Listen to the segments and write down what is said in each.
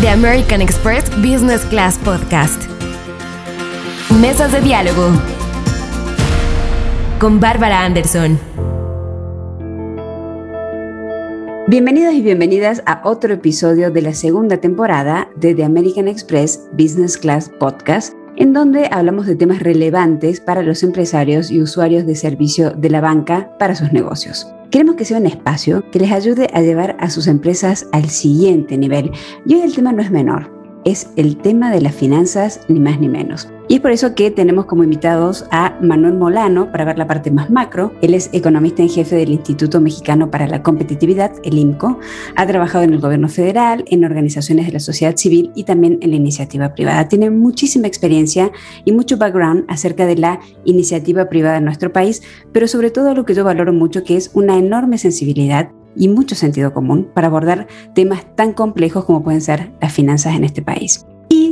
The American Express Business Class Podcast. Mesas de diálogo con Bárbara Anderson. Bienvenidos y bienvenidas a otro episodio de la segunda temporada de The American Express Business Class Podcast, en donde hablamos de temas relevantes para los empresarios y usuarios de servicio de la banca para sus negocios. Queremos que sea un espacio que les ayude a llevar a sus empresas al siguiente nivel. Y hoy el tema no es menor, es el tema de las finanzas, ni más ni menos. Y es por eso que tenemos como invitados a Manuel Molano para ver la parte más macro. Él es economista en jefe del Instituto Mexicano para la Competitividad, el IMCO. Ha trabajado en el gobierno federal, en organizaciones de la sociedad civil y también en la iniciativa privada. Tiene muchísima experiencia y mucho background acerca de la iniciativa privada en nuestro país, pero sobre todo lo que yo valoro mucho, que es una enorme sensibilidad y mucho sentido común para abordar temas tan complejos como pueden ser las finanzas en este país.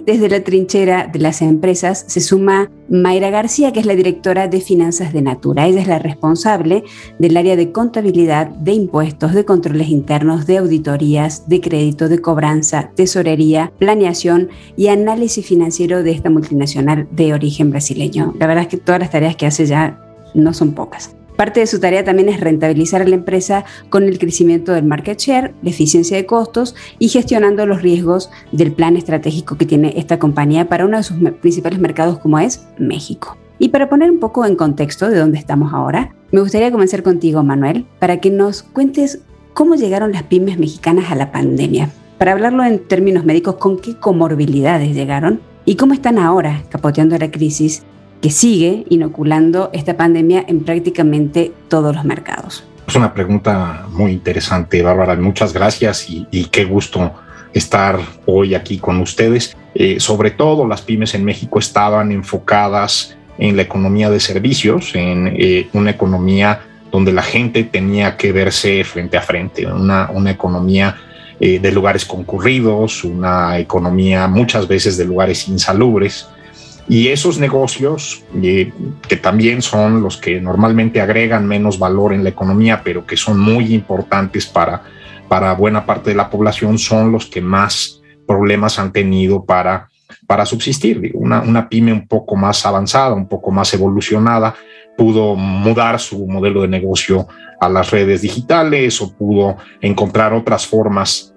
Desde la trinchera de las empresas se suma Mayra García, que es la directora de finanzas de Natura. Ella es la responsable del área de contabilidad, de impuestos, de controles internos, de auditorías, de crédito, de cobranza, tesorería, planeación y análisis financiero de esta multinacional de origen brasileño. La verdad es que todas las tareas que hace ya no son pocas. Parte de su tarea también es rentabilizar a la empresa con el crecimiento del market share, la eficiencia de costos y gestionando los riesgos del plan estratégico que tiene esta compañía para uno de sus principales mercados como es México. Y para poner un poco en contexto de dónde estamos ahora, me gustaría comenzar contigo, Manuel, para que nos cuentes cómo llegaron las pymes mexicanas a la pandemia. Para hablarlo en términos médicos, con qué comorbilidades llegaron y cómo están ahora capoteando la crisis que sigue inoculando esta pandemia en prácticamente todos los mercados? Es una pregunta muy interesante, Bárbara. Muchas gracias y, qué gusto estar hoy aquí con ustedes. Eh, sobre todo las pymes en México estaban enfocadas en la economía de servicios, en eh, una economía donde la gente tenía que verse frente a frente, una, una economía eh, de lugares concurridos, una economía muchas veces de lugares insalubres, y esos negocios, eh, que también son los que normalmente agregan menos valor en la economía, pero que son muy importantes para, para buena parte de la población, son los que más problemas han tenido para, para subsistir. Una, una pyme un poco más avanzada, un poco más evolucionada, pudo mudar su modelo de negocio a las redes digitales o pudo encontrar otras formas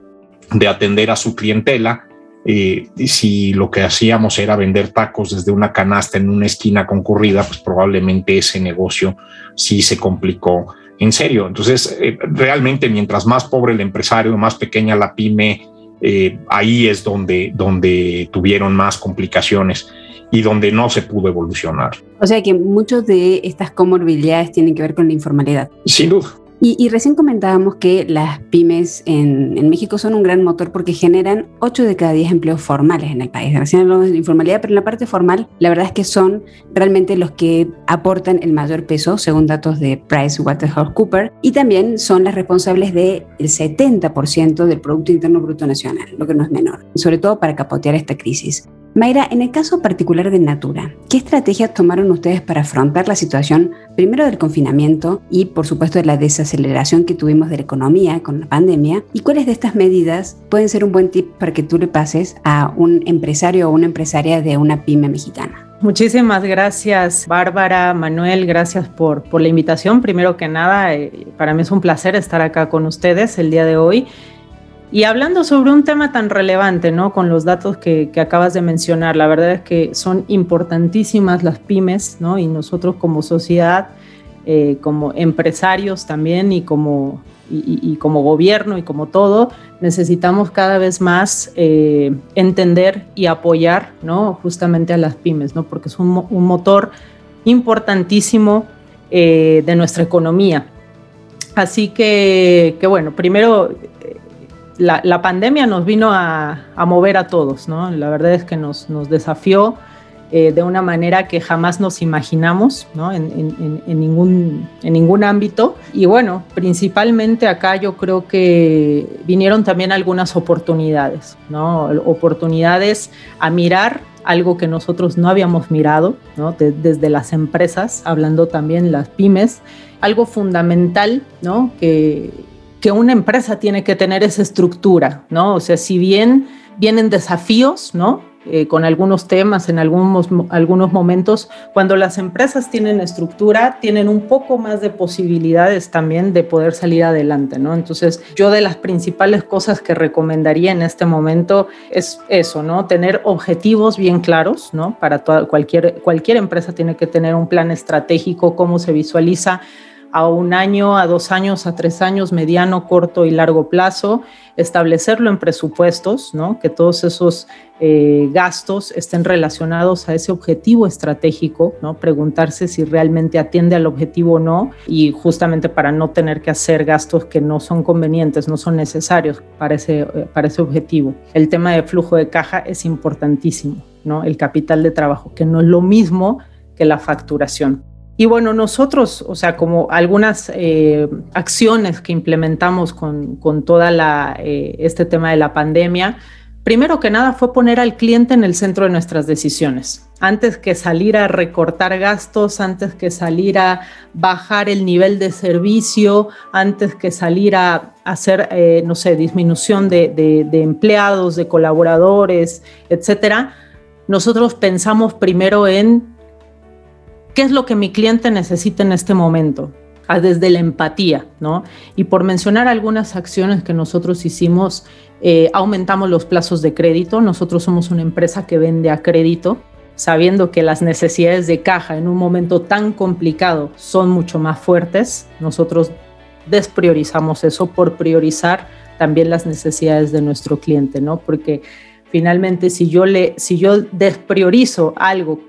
de atender a su clientela eh, si lo que hacíamos era vender tacos desde una canasta en una esquina concurrida, pues probablemente ese negocio sí se complicó en serio. Entonces, eh, realmente mientras más pobre el empresario, más pequeña la pyme, eh, ahí es donde, donde tuvieron más complicaciones y donde no se pudo evolucionar. O sea que muchos de estas comorbilidades tienen que ver con la informalidad. Sin duda. Y, recién comentábamos que las pymes en, México son un gran motor porque generan 8 de cada 10 empleos formales en el país. Recién hablamos de informalidad, pero en la parte formal la verdad es que son realmente los que aportan el mayor peso, según datos de PricewaterhouseCoopers, y también son las responsables del 70% del Producto Interno Bruto Nacional, lo que no es menor, sobre todo para capotear esta crisis. Mayra, en el caso particular de Natura, ¿qué estrategias tomaron ustedes para afrontar la situación, primero del confinamiento y por supuesto de la desaceleración que tuvimos de la economía con la pandemia? ¿Y cuáles de estas medidas pueden ser un buen tip para que tú le pases a un empresario o una empresaria de una pyme mexicana? Muchísimas gracias, Bárbara, Manuel, gracias por, por la invitación. Primero que nada, eh, para mí es un placer estar acá con ustedes el día de hoy. Y hablando sobre un tema tan relevante, ¿no? Con los datos que, acabas de mencionar, la verdad es que son importantísimas las pymes, ¿no? Y nosotros como sociedad, eh, como empresarios también y como, y, como gobierno y como todo, necesitamos cada vez más eh, entender y apoyar, ¿no? Justamente a las pymes, ¿no? Porque es un, motor importantísimo eh, de nuestra economía. Así que bueno, primero la, pandemia nos vino a, mover a todos, ¿no? La verdad es que nos, desafió eh, de una manera que jamás nos imaginamos, ¿no? En, ningún, en ningún ámbito. Y bueno, principalmente acá yo creo que vinieron también algunas oportunidades, ¿no? Oportunidades a mirar algo que nosotros no habíamos mirado, ¿no? desde las empresas, hablando también las pymes, algo fundamental, ¿no? Que, que una empresa tiene que tener esa estructura, ¿no? O sea, si bien vienen desafíos, ¿no? Eh, con algunos temas en algunos, algunos momentos. Cuando las empresas tienen estructura, tienen un poco más de posibilidades también de poder salir adelante, ¿no? Entonces, yo de las principales cosas que recomendaría en este momento es eso, ¿no? Tener objetivos bien claros, ¿no? Para toda, cualquier, cualquier empresa tiene que tener un plan estratégico, cómo se visualiza a un año, a dos años, a tres años, mediano, corto y largo plazo, establecerlo en presupuestos, ¿no? que todos esos eh, gastos estén relacionados a ese objetivo estratégico, ¿no? preguntarse si realmente atiende al objetivo o no, y justamente para no tener que hacer gastos que no son convenientes, no son necesarios para ese, eh, para ese objetivo. El tema de flujo de caja es importantísimo, ¿no? el capital de trabajo, que no es lo mismo que la facturación. Y bueno, nosotros, o sea, como algunas eh, acciones que implementamos con, con toda la, eh, este tema de la pandemia, primero que nada fue poner al cliente en el centro de nuestras decisiones. Antes que salir a recortar gastos, antes que salir a bajar el nivel de servicio, antes que salir a hacer, eh, no sé, disminución de, de, de empleados, de colaboradores, etcétera, nosotros pensamos primero en ¿Qué es lo que mi cliente necesita en este momento? Ah, desde la empatía, ¿no? Y por mencionar algunas acciones que nosotros hicimos, eh, aumentamos los plazos de crédito. Nosotros somos una empresa que vende a crédito, sabiendo que las necesidades de caja en un momento tan complicado son mucho más fuertes. Nosotros despriorizamos eso por priorizar también las necesidades de nuestro cliente, ¿no? Porque finalmente si yo le si yo despriorizo algo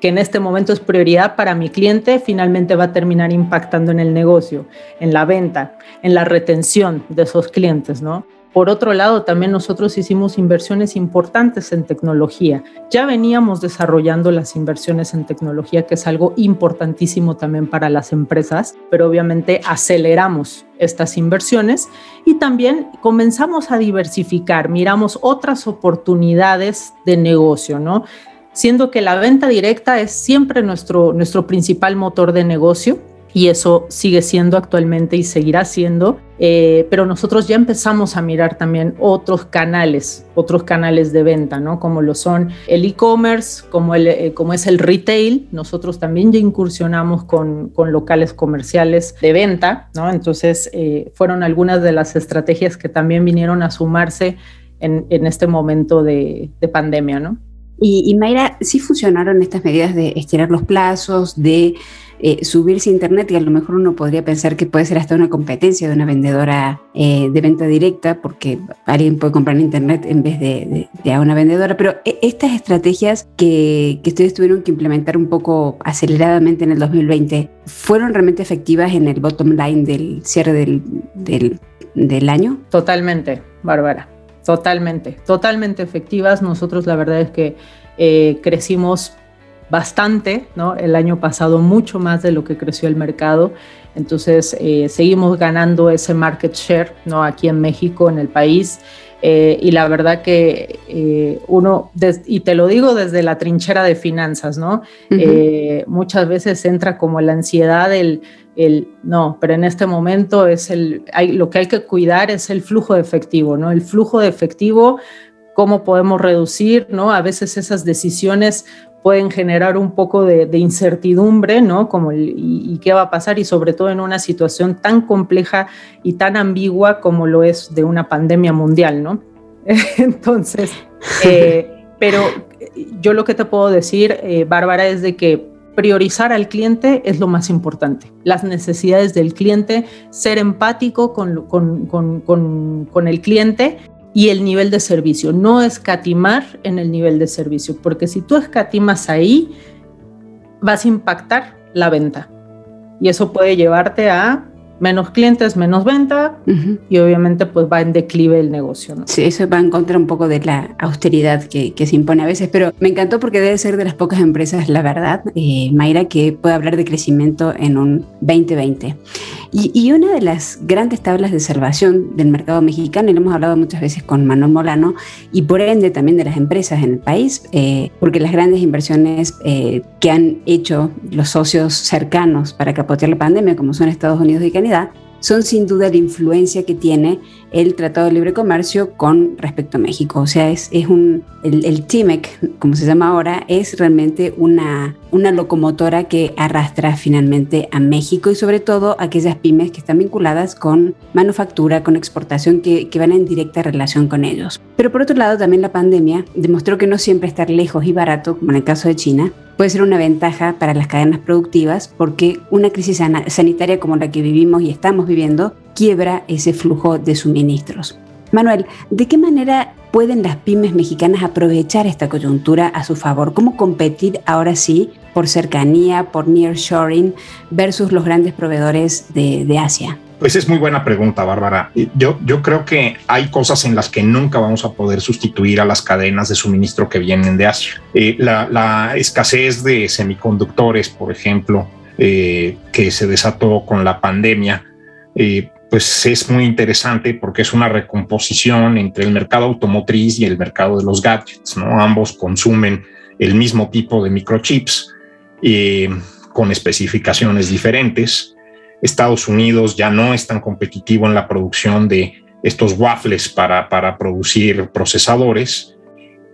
que en este momento es prioridad para mi cliente, finalmente va a terminar impactando en el negocio, en la venta, en la retención de esos clientes, ¿no? Por otro lado, también nosotros hicimos inversiones importantes en tecnología. Ya veníamos desarrollando las inversiones en tecnología, que es algo importantísimo también para las empresas, pero obviamente aceleramos estas inversiones y también comenzamos a diversificar, miramos otras oportunidades de negocio, ¿no? Siendo que la venta directa es siempre nuestro, nuestro principal motor de negocio y eso sigue siendo actualmente y seguirá siendo, eh, pero nosotros ya empezamos a mirar también otros canales, otros canales de venta, ¿no? Como lo son el e-commerce, como, eh, es el retail, nosotros también ya incursionamos con, con locales comerciales de venta, ¿no? Entonces eh, fueron algunas de las estrategias que también vinieron a sumarse en, en este momento de, de pandemia, ¿no? Y, Mayra, sí funcionaron estas medidas de estirar los plazos, de eh, subirse a Internet, y a lo mejor uno podría pensar que puede ser hasta una competencia de una vendedora eh, de venta directa, porque alguien puede comprar en Internet en vez de, a una vendedora, pero eh, estas estrategias que, que, ustedes tuvieron que implementar un poco aceleradamente en el 2020, ¿fueron realmente efectivas en el bottom line del cierre del, del año? Totalmente, Bárbara. Totalmente, totalmente efectivas. Nosotros la verdad es que eh, crecimos bastante, ¿no? El año pasado mucho más de lo que creció el mercado. Entonces eh, seguimos ganando ese market share, ¿no? Aquí en México, en el país. Eh, y la verdad que uno, y te lo digo desde la trinchera de finanzas, ¿no? muchas veces entra como la ansiedad del el no, pero en este momento es el, hay, lo que hay que cuidar es el flujo de efectivo, ¿no? El flujo de efectivo, cómo podemos reducir, ¿no? A veces esas decisiones pueden generar un poco de, incertidumbre, ¿no? Como y, qué va a pasar y sobre todo en una situación tan compleja y tan ambigua como lo es de una pandemia mundial, ¿no? Entonces, eh, pero yo lo que te puedo decir, eh, Bárbara, es de que priorizar al cliente es lo más importante. Las necesidades del cliente, ser empático con, el cliente y el nivel de servicio. No escatimar en el nivel de servicio, porque si tú escatimas ahí, vas a impactar la venta. Y eso puede llevarte a menos clientes, menos venta y obviamente pues va en declive el negocio. ¿no? Sí, eso va en contra un poco de la austeridad que, se impone a veces, pero me encantó porque debe ser de las pocas empresas, la verdad, eh, Mayra, que puede hablar de crecimiento en un 2020. Y, una de las grandes tablas de salvación del mercado mexicano, y lo hemos hablado muchas veces con Manuel Molano, y por ende también de las empresas en el país, eh, porque las grandes inversiones eh, que han hecho los socios cercanos para capotear la pandemia, como son Estados Unidos y Canadá, son sin duda la influencia que tiene el Tratado de Libre Comercio con respecto a México. O sea, es, es un, el, el TIMEC, como se llama ahora, es realmente una, una locomotora que arrastra finalmente a México y sobre todo aquellas pymes que están vinculadas con manufactura, con exportación, que, que van en directa relación con ellos. Pero por otro lado, también la pandemia demostró que no siempre estar lejos y barato, como en el caso de China, puede ser una ventaja para las cadenas productivas porque una crisis sanitaria como la que vivimos y estamos viviendo quiebra ese flujo de suministros. Manuel, ¿de qué manera pueden las pymes mexicanas aprovechar esta coyuntura a su favor? ¿Cómo competir ahora sí por cercanía, por nearshoring versus los grandes proveedores de, de Asia? Pues es muy buena pregunta, Bárbara. Yo, yo creo que hay cosas en las que nunca vamos a poder sustituir a las cadenas de suministro que vienen de Asia. Eh, la, la, escasez de semiconductores, por ejemplo, eh, que se desató con la pandemia, eh, pues es muy interesante porque es una recomposición entre el mercado automotriz y el mercado de los gadgets. ¿no? Ambos consumen el mismo tipo de microchips con especificaciones diferentes Estados Unidos ya no es tan competitivo en la producción de estos waffles para, para producir procesadores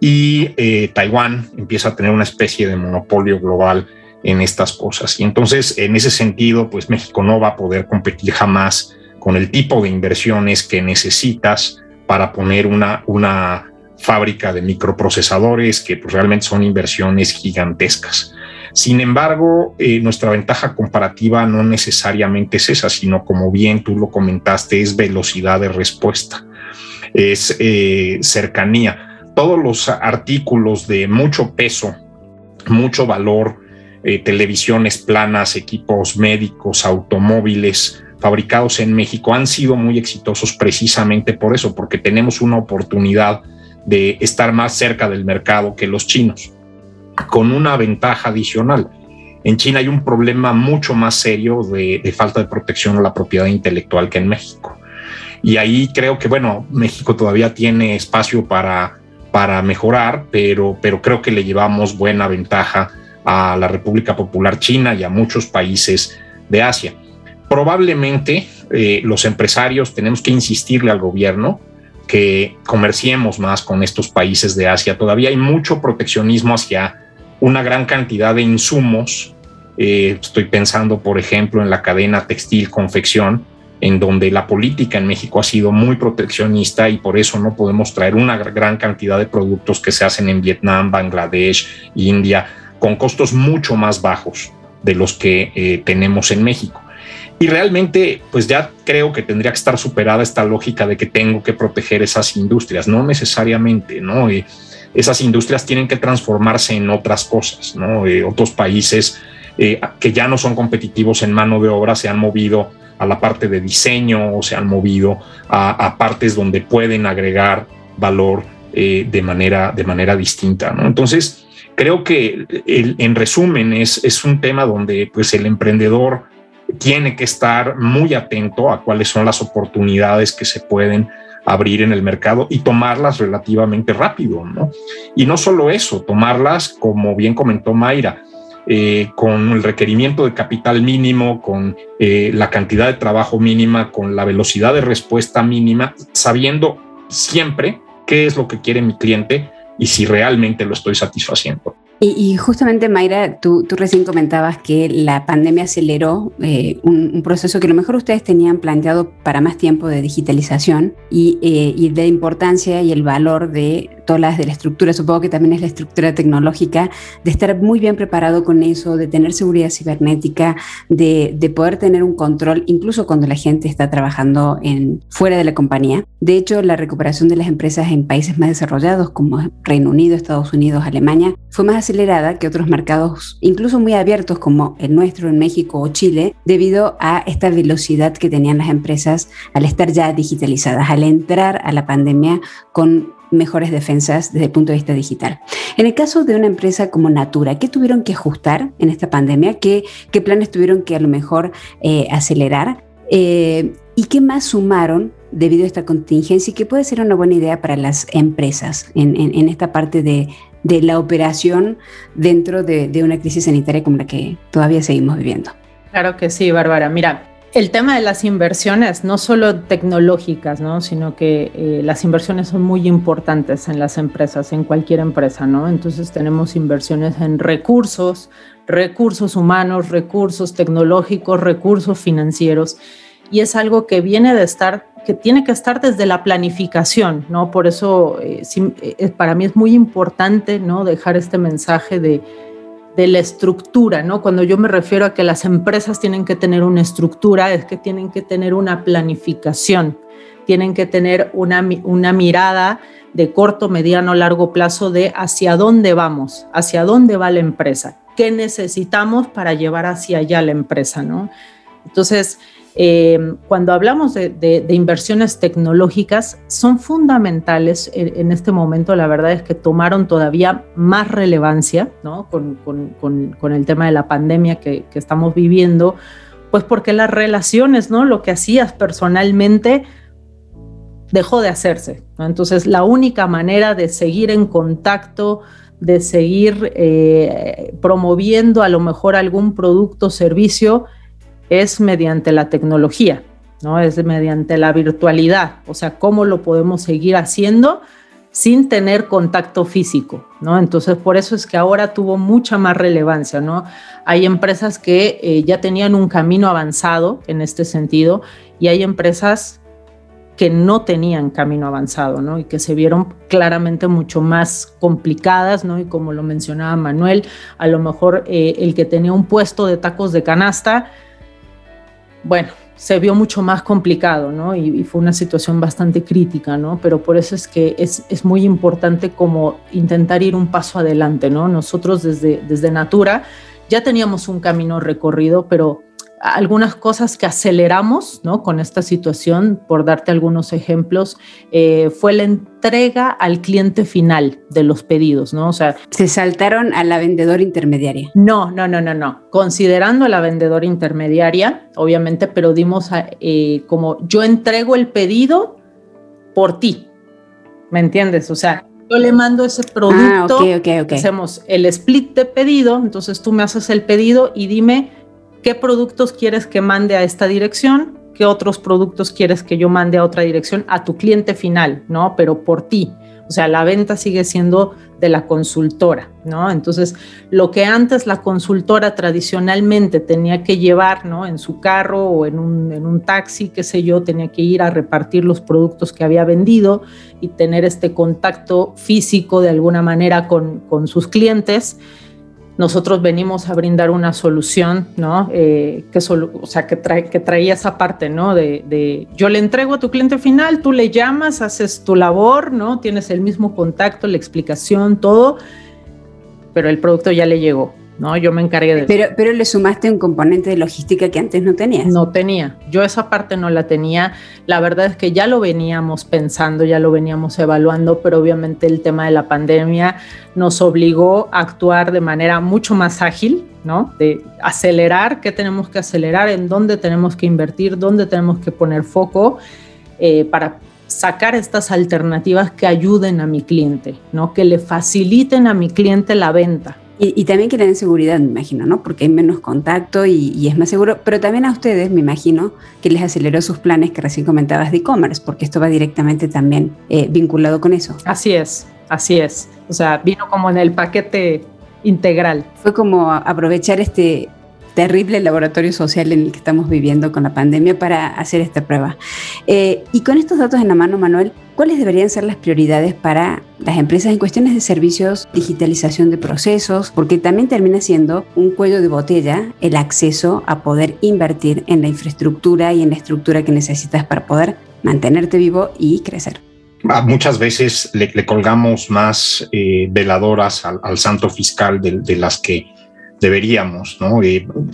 y eh, Taiwán empieza a tener una especie de monopolio global en estas cosas. Y entonces, en ese sentido, pues México no va a poder competir jamás con el tipo de inversiones que necesitas para poner una, una fábrica de microprocesadores que pues, realmente son inversiones gigantescas. Sin embargo, eh, nuestra ventaja comparativa no necesariamente es esa, sino como bien tú lo comentaste, es velocidad de respuesta, es eh, cercanía. Todos los artículos de mucho peso, mucho valor, eh, televisiones planas, equipos médicos, automóviles, fabricados en México han sido muy exitosos precisamente por eso, porque tenemos una oportunidad de estar más cerca del mercado que los chinos con una ventaja adicional. En China hay un problema mucho más serio de, falta de protección a la propiedad intelectual que en México. Y ahí creo que, bueno, México todavía tiene espacio para, para mejorar, pero, pero creo que le llevamos buena ventaja a la República Popular China y a muchos países de Asia. Probablemente eh, los empresarios tenemos que insistirle al gobierno que comerciemos más con estos países de Asia. Todavía hay mucho proteccionismo hacia una gran cantidad de insumos. Eh, estoy pensando, por ejemplo, en la cadena textil-confección, en donde la política en México ha sido muy proteccionista y por eso no podemos traer una gran cantidad de productos que se hacen en Vietnam, Bangladesh, India, con costos mucho más bajos de los que eh, tenemos en México. Y realmente, pues ya creo que tendría que estar superada esta lógica de que tengo que proteger esas industrias, no necesariamente, ¿no? Y, esas industrias tienen que transformarse en otras cosas, ¿no? Eh, otros países eh, que ya no son competitivos en mano de obra se han movido a la parte de diseño o se han movido a, partes donde pueden agregar valor eh, de, manera, de manera distinta, ¿no? Entonces, creo que en resumen es, es un tema donde pues el emprendedor tiene que estar muy atento a cuáles son las oportunidades que se pueden abrir en el mercado y tomarlas relativamente rápido, ¿no? Y no solo eso, tomarlas, como bien comentó Mayra, eh, con el requerimiento de capital mínimo, con eh, la cantidad de trabajo mínima, con la velocidad de respuesta mínima, sabiendo siempre qué es lo que quiere mi cliente y si realmente lo estoy satisfaciendo. Y, justamente, Mayra, tú, recién comentabas que la pandemia aceleró eh, un, proceso que a lo mejor ustedes tenían planteado para más tiempo de digitalización y, eh, y de importancia y el valor de todas las de la estructura, supongo que también es la estructura tecnológica, de estar muy bien preparado con eso, de tener seguridad cibernética, de, de poder tener un control, incluso cuando la gente está trabajando en, fuera de la compañía. De hecho, la recuperación de las empresas en países más desarrollados como Reino Unido, Estados Unidos, Alemania, fue más acelerada que otros mercados, incluso muy abiertos como el nuestro en México o Chile, debido a esta velocidad que tenían las empresas al estar ya digitalizadas, al entrar a la pandemia con mejores defensas desde el punto de vista digital. En el caso de una empresa como Natura, ¿qué tuvieron que ajustar en esta pandemia? ¿Qué, planes tuvieron que a lo mejor eh, acelerar? Eh, ¿Y qué más sumaron debido a esta contingencia y qué puede ser una buena idea para las empresas en, esta parte de, la operación dentro de, de una crisis sanitaria como la que todavía seguimos viviendo? Claro que sí, Bárbara. Mira, el tema de las inversiones, no solo tecnológicas, ¿no? sino que eh, las inversiones son muy importantes en las empresas, en cualquier empresa, ¿no? Entonces tenemos inversiones en recursos, recursos humanos, recursos tecnológicos, recursos financieros, y es algo que viene de estar, que tiene que estar desde la planificación, ¿no? Por eso eh, eh, para mí es muy importante, ¿no? Dejar este mensaje de de la estructura, ¿no? Cuando yo me refiero a que las empresas tienen que tener una estructura, es que tienen que tener una planificación, tienen que tener una, una mirada de corto, mediano, largo plazo de hacia dónde vamos, hacia dónde va la empresa, qué necesitamos para llevar hacia allá la empresa, ¿no? Entonces, eh, cuando hablamos de, inversiones tecnológicas, son fundamentales en, este momento. La verdad es que tomaron todavía más relevancia con, el tema de la pandemia que, estamos viviendo, pues porque las relaciones, lo que hacías personalmente, dejó de hacerse. Entonces, la única manera de seguir en contacto, de seguir eh, promoviendo a lo mejor algún producto o servicio, es mediante la tecnología, ¿no? Es mediante la virtualidad, o sea, cómo lo podemos seguir haciendo sin tener contacto físico, ¿no? Entonces, por eso es que ahora tuvo mucha más relevancia, ¿no? Hay empresas que eh, ya tenían un camino avanzado en este sentido y hay empresas que no tenían camino avanzado, ¿no? Y que se vieron claramente mucho más complicadas, ¿no? Y como lo mencionaba Manuel, a lo mejor eh, el que tenía un puesto de tacos de canasta, bueno, se vio mucho más complicado, ¿no? Y, fue una situación bastante crítica, ¿no? Pero por eso es que es, muy importante como intentar ir un paso adelante, ¿no? Nosotros desde, desde Natura ya teníamos un camino recorrido, pero algunas cosas que aceleramos ¿no? con esta situación, por darte algunos ejemplos, eh, fue la entrega al cliente final de los pedidos, ¿no? O sea, se saltaron a la vendedora intermediaria. No, no, no, no, no. Considerando a la vendedora intermediaria, obviamente, pero dimos eh, como yo entrego el pedido por ti, ¿me entiendes? O sea, yo le mando ese producto, ah, hacemos el split de pedido, entonces tú me haces el pedido y dime qué productos quieres que mande a esta dirección, qué otros productos quieres que yo mande a otra dirección a tu cliente final, ¿no? Pero por ti. O sea, la venta sigue siendo de la consultora, ¿no? Entonces, lo que antes la consultora tradicionalmente tenía que llevar, ¿no? En su carro o en un, en un taxi, qué sé yo, tenía que ir a repartir los productos que había vendido y tener este contacto físico de alguna manera con, con sus clientes nosotros venimos a brindar una solución, ¿no? Eh, que, o sea, que, trae, que traía esa parte, ¿no? De, de, yo le entrego a tu cliente final, tú le llamas, haces tu labor, ¿no? Tienes el mismo contacto, la explicación, todo, pero el producto ya le llegó. ¿No? Yo me encargué de pero, Pero le sumaste un componente de logística que antes no tenías. No tenía, yo esa parte no la tenía. La verdad es que ya lo veníamos pensando, ya lo veníamos evaluando, pero obviamente el tema de la pandemia nos obligó a actuar de manera mucho más ágil, ¿no? De acelerar, qué tenemos que acelerar, en dónde tenemos que invertir, dónde tenemos que poner foco eh, para sacar estas alternativas que ayuden a mi cliente, ¿no? Que le faciliten a mi cliente la venta. Y, también que den seguridad, me imagino, ¿no? Porque hay menos contacto y, es más seguro. Pero también a ustedes, me imagino, que les aceleró sus planes que recién comentabas de e-commerce, porque esto va directamente también eh, vinculado con eso. Así es, así es. O sea, vino como en el paquete integral. Fue como aprovechar este terrible laboratorio social en el que estamos viviendo con la pandemia para hacer esta prueba. Eh, y con estos datos en la mano, Manuel, ¿cuáles deberían ser las prioridades para las empresas en cuestiones de servicios, digitalización de procesos? Porque también termina siendo un cuello de botella el acceso a poder invertir en la infraestructura y en la estructura que necesitas para poder mantenerte vivo y crecer. Ah, muchas veces le, colgamos más eh, veladoras al, santo fiscal de las que deberíamos, ¿no?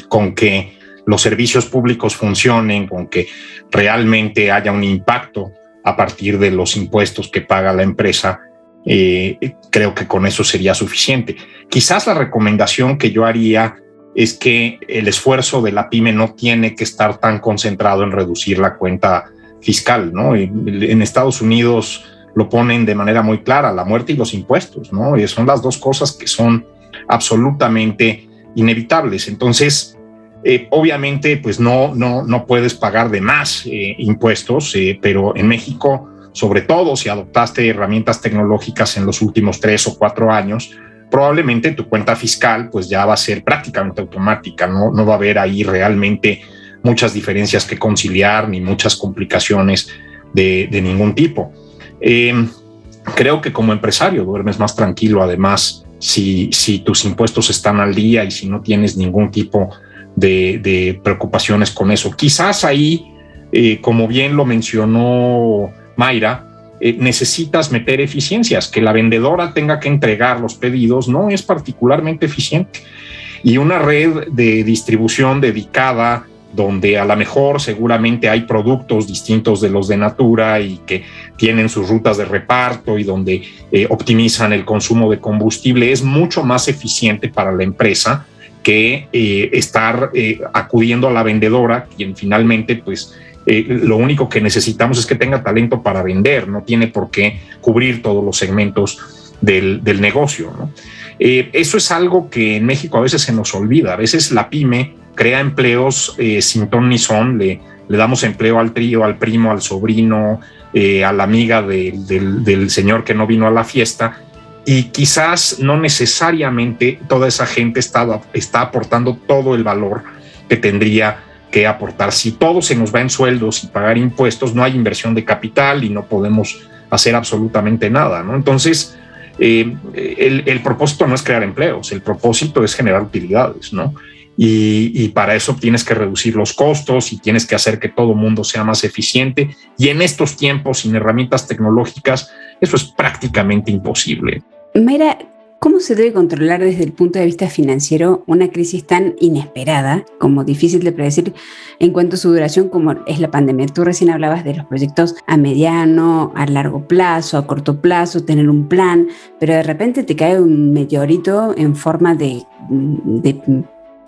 con que los servicios públicos funcionen, con que realmente haya un impacto a partir de los impuestos que paga la empresa, eh, creo que con eso sería suficiente. Quizás la recomendación que yo haría es que el esfuerzo de la pyme no tiene que estar tan concentrado en reducir la cuenta fiscal, ¿no? En Estados Unidos lo ponen de manera muy clara, la muerte y los impuestos, ¿no? Y son las dos cosas que son absolutamente inevitables. Entonces, Eh, obviamente, pues no, no, no puedes pagar de más eh, impuestos, eh, pero en México, sobre todo si adoptaste herramientas tecnológicas en los últimos tres o cuatro años, probablemente tu cuenta fiscal pues ya va a ser prácticamente automática, no, no va a haber ahí realmente muchas diferencias que conciliar ni muchas complicaciones de, de ningún tipo. creo que como empresario duermes más tranquilo, además, si, si tus impuestos están al día y si no tienes ningún tipo de, preocupaciones con eso. Quizás ahí, eh, como bien lo mencionó Mayra, eh, necesitas meter eficiencias, que la vendedora tenga que entregar los pedidos no es particularmente eficiente. Y una red de distribución dedicada donde a lo mejor seguramente hay productos distintos de los de Natura y que tienen sus rutas de reparto y donde eh, optimizan el consumo de combustible, es mucho más eficiente para la empresa que eh, estar eh, acudiendo a la vendedora, quien finalmente, pues, lo único que necesitamos es que tenga talento para vender, no tiene por qué cubrir todos los segmentos del, del negocio. eso es algo que en México a veces se nos olvida, a veces la pyme crea empleos sin ton ni son, le, le damos empleo al trío, al primo, al sobrino, a la amiga del, del señor que no vino a la fiesta, y quizás no necesariamente toda esa gente está, está aportando todo el valor que tendría que aportar. Si todo se nos va en sueldos y pagar impuestos, no hay inversión de capital y no podemos hacer absolutamente nada, ¿no? Entonces, eh, el, el, propósito no es crear empleos, el propósito es generar utilidades, ¿no? Y, para eso tienes que reducir los costos y tienes que hacer que todo mundo sea más eficiente. Y en estos tiempos, sin herramientas tecnológicas, eso es prácticamente imposible. Mayra, ¿cómo se debe controlar desde el punto de vista financiero una crisis tan inesperada, como difícil de predecir en cuanto a su duración como es la pandemia? Tú recién hablabas de los proyectos a mediano, a largo plazo, a corto plazo, tener un plan, pero de repente te cae un meteorito en forma de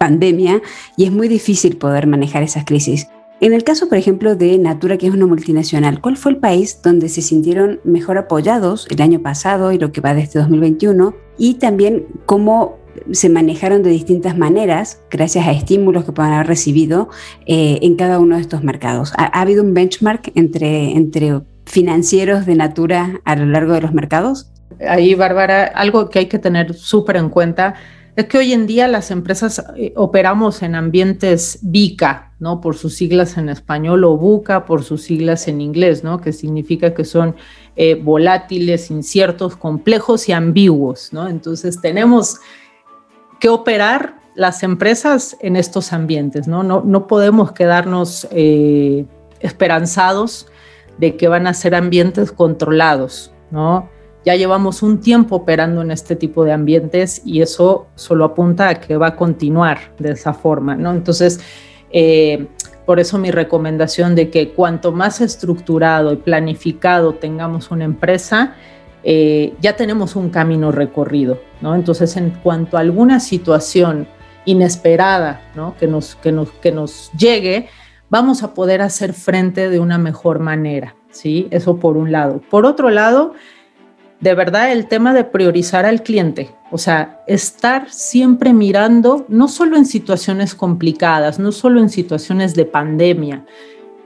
pandemia y es muy difícil poder manejar esas crisis. En el caso, por ejemplo, de Natura, que es una multinacional, ¿cuál fue el país donde se sintieron mejor apoyados el año pasado y lo que va de este 2021? Y también cómo se manejaron de distintas maneras gracias a estímulos que puedan haber recibido eh, en cada uno de estos mercados. ¿Ha, habido un benchmark entre, entre financieros de Natura a lo largo de los mercados? Ahí, Bárbara, algo que hay que tener súper en cuenta es que hoy en día las empresas eh, operamos en ambientes VICA, ¿no? Por sus siglas en español o BUCA por sus siglas en inglés, ¿no? Que significa que son eh, volátiles, inciertos, complejos y ambiguos, ¿no? Entonces tenemos que operar las empresas en estos ambientes, ¿no? No, no podemos quedarnos eh, esperanzados de que van a ser ambientes controlados, ¿no? Ya llevamos un tiempo operando en este tipo de ambientes y eso solo apunta a que va a continuar de esa forma, ¿no? Entonces, eh, por eso mi recomendación de que cuanto más estructurado y planificado tengamos una empresa, eh, ya tenemos un camino recorrido, ¿no? Entonces, en cuanto a alguna situación inesperada, ¿no? Que nos, que nos, que nos llegue, vamos a poder hacer frente de una mejor manera, ¿sí? Eso por un lado. Por otro lado, de verdad el tema de priorizar al cliente, o sea, estar siempre mirando, no solo en situaciones complicadas, no solo en situaciones de pandemia,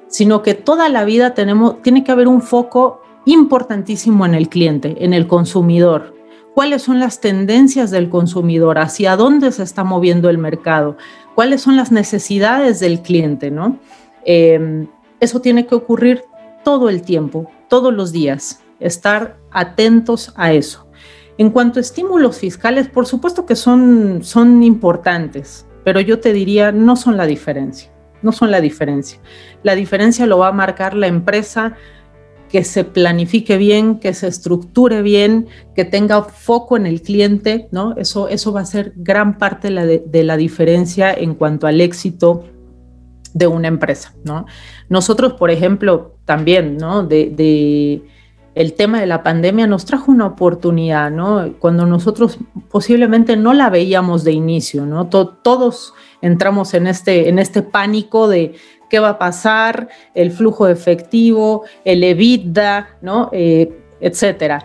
sino que toda la vida tenemos, tiene que haber un foco importantísimo en el cliente, en el consumidor. ¿Cuáles son las tendencias del consumidor? ¿Hacia dónde se está moviendo el mercado? ¿Cuáles son las necesidades del cliente? ¿no? Eh, eso tiene que ocurrir todo el tiempo, todos los días estar atentos a eso. En cuanto a estímulos fiscales, por supuesto que son, son importantes, pero yo te diría, no son la diferencia, no son la diferencia. La diferencia lo va a marcar la empresa que se planifique bien, que se estructure bien, que tenga foco en el cliente, ¿no? Eso, eso va a ser gran parte de la, diferencia en cuanto al éxito de una empresa, ¿no? Nosotros, por ejemplo, también, ¿no? de el tema de la pandemia nos trajo una oportunidad, ¿no? Cuando nosotros posiblemente no la veíamos de inicio, ¿no? todos entramos en este, en este pánico de qué va a pasar, el flujo efectivo, el EBITDA, ¿no? Eh, etcétera.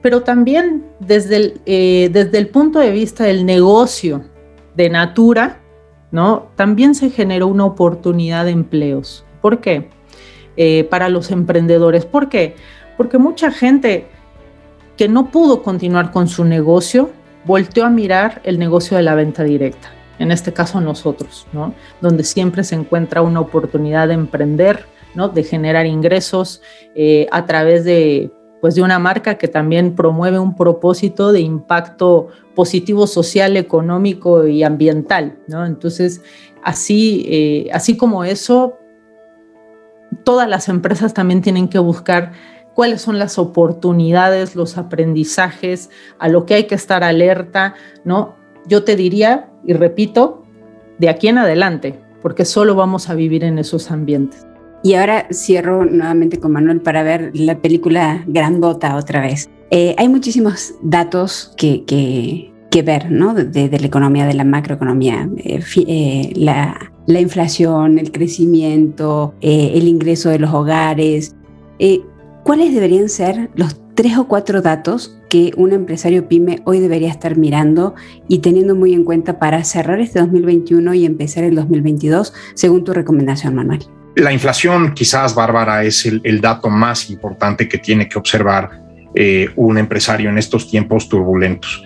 Pero también desde el, eh, desde el punto de vista del negocio de Natura, ¿no? También se generó una oportunidad de empleos. ¿Por qué? Eh, para los emprendedores. ¿Por qué? Porque mucha gente que no pudo continuar con su negocio volteó a mirar el negocio de la venta directa. En este caso nosotros, ¿no? Donde siempre se encuentra una oportunidad de emprender, ¿no? De generar ingresos eh, a través de pues de una marca que también promueve un propósito de impacto positivo social, económico y ambiental, ¿no? Entonces, así, eh, así como eso, todas las empresas también tienen que buscar cuáles son las oportunidades, los aprendizajes, a lo que hay que estar alerta, ¿no? Yo te diría, y repito, de aquí en adelante, porque solo vamos a vivir en esos ambientes. Y ahora cierro nuevamente con Manuel para ver la película Grandota otra vez. Eh, hay muchísimos datos que, que, ver, ¿no? De, la economía, de la macroeconomía, eh, eh, la, la, inflación, el crecimiento, el ingreso de los hogares. ¿Cuáles deberían ser los tres o cuatro datos que un empresario pyme hoy debería estar mirando y teniendo muy en cuenta para cerrar este 2021 y empezar el 2022, según tu recomendación, Manuel? La inflación, quizás, Bárbara, es el, dato más importante que tiene que observar eh, un empresario en estos tiempos turbulentos.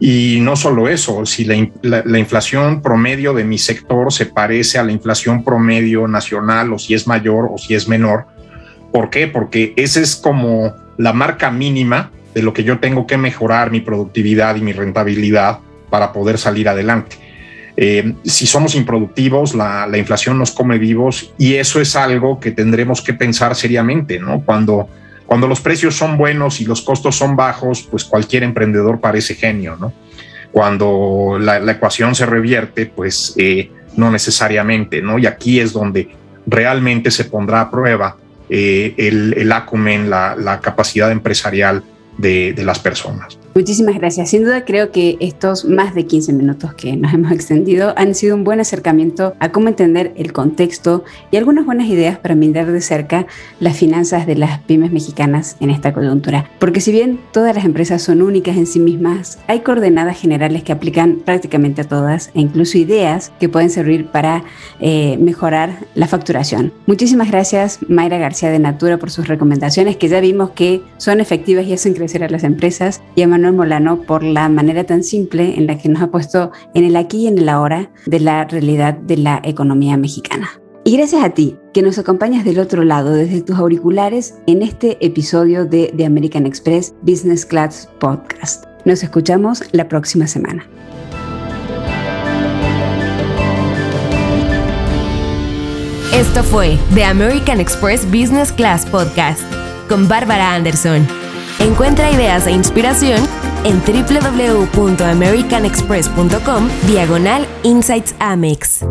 Y no solo eso, si la, inflación promedio de mi sector se parece a la inflación promedio nacional o si es mayor o si es menor. ¿Por qué? Porque esa es como la marca mínima de lo que yo tengo que mejorar mi productividad y mi rentabilidad para poder salir adelante. Eh, si somos improductivos, la, inflación nos come vivos y eso es algo que tendremos que pensar seriamente, ¿no? Cuando, cuando los precios son buenos y los costos son bajos, pues cualquier emprendedor parece genio, ¿no? Cuando la, ecuación se revierte, pues eh, no necesariamente, ¿no? Y aquí es donde realmente se pondrá a prueba eh, el, el acumen, la, la capacidad empresarial de, de las personas. Muchísimas gracias. Sin duda creo que estos más de 15 minutos que nos hemos extendido han sido un buen acercamiento a cómo entender el contexto y algunas buenas ideas para mirar de cerca las finanzas de las pymes mexicanas en esta coyuntura. Porque si bien todas las empresas son únicas en sí mismas, hay coordenadas generales que aplican prácticamente a todas e incluso ideas que pueden servir para eh, mejorar la facturación. Muchísimas gracias Mayra García de Natura por sus recomendaciones que ya vimos que son efectivas y hacen crecer a las empresas y a Manuel Molano por la manera tan simple en la que nos ha puesto en el aquí y en el ahora de la realidad de la economía mexicana. Y gracias a ti, que nos acompañas del otro lado desde tus auriculares en este episodio de The American Express Business Class Podcast. Nos escuchamos la próxima semana. Esto fue The American Express Business Class Podcast con Bárbara Anderson. Encuentra ideas e inspiración en www.americanexpress.com diagonal Insights Amex.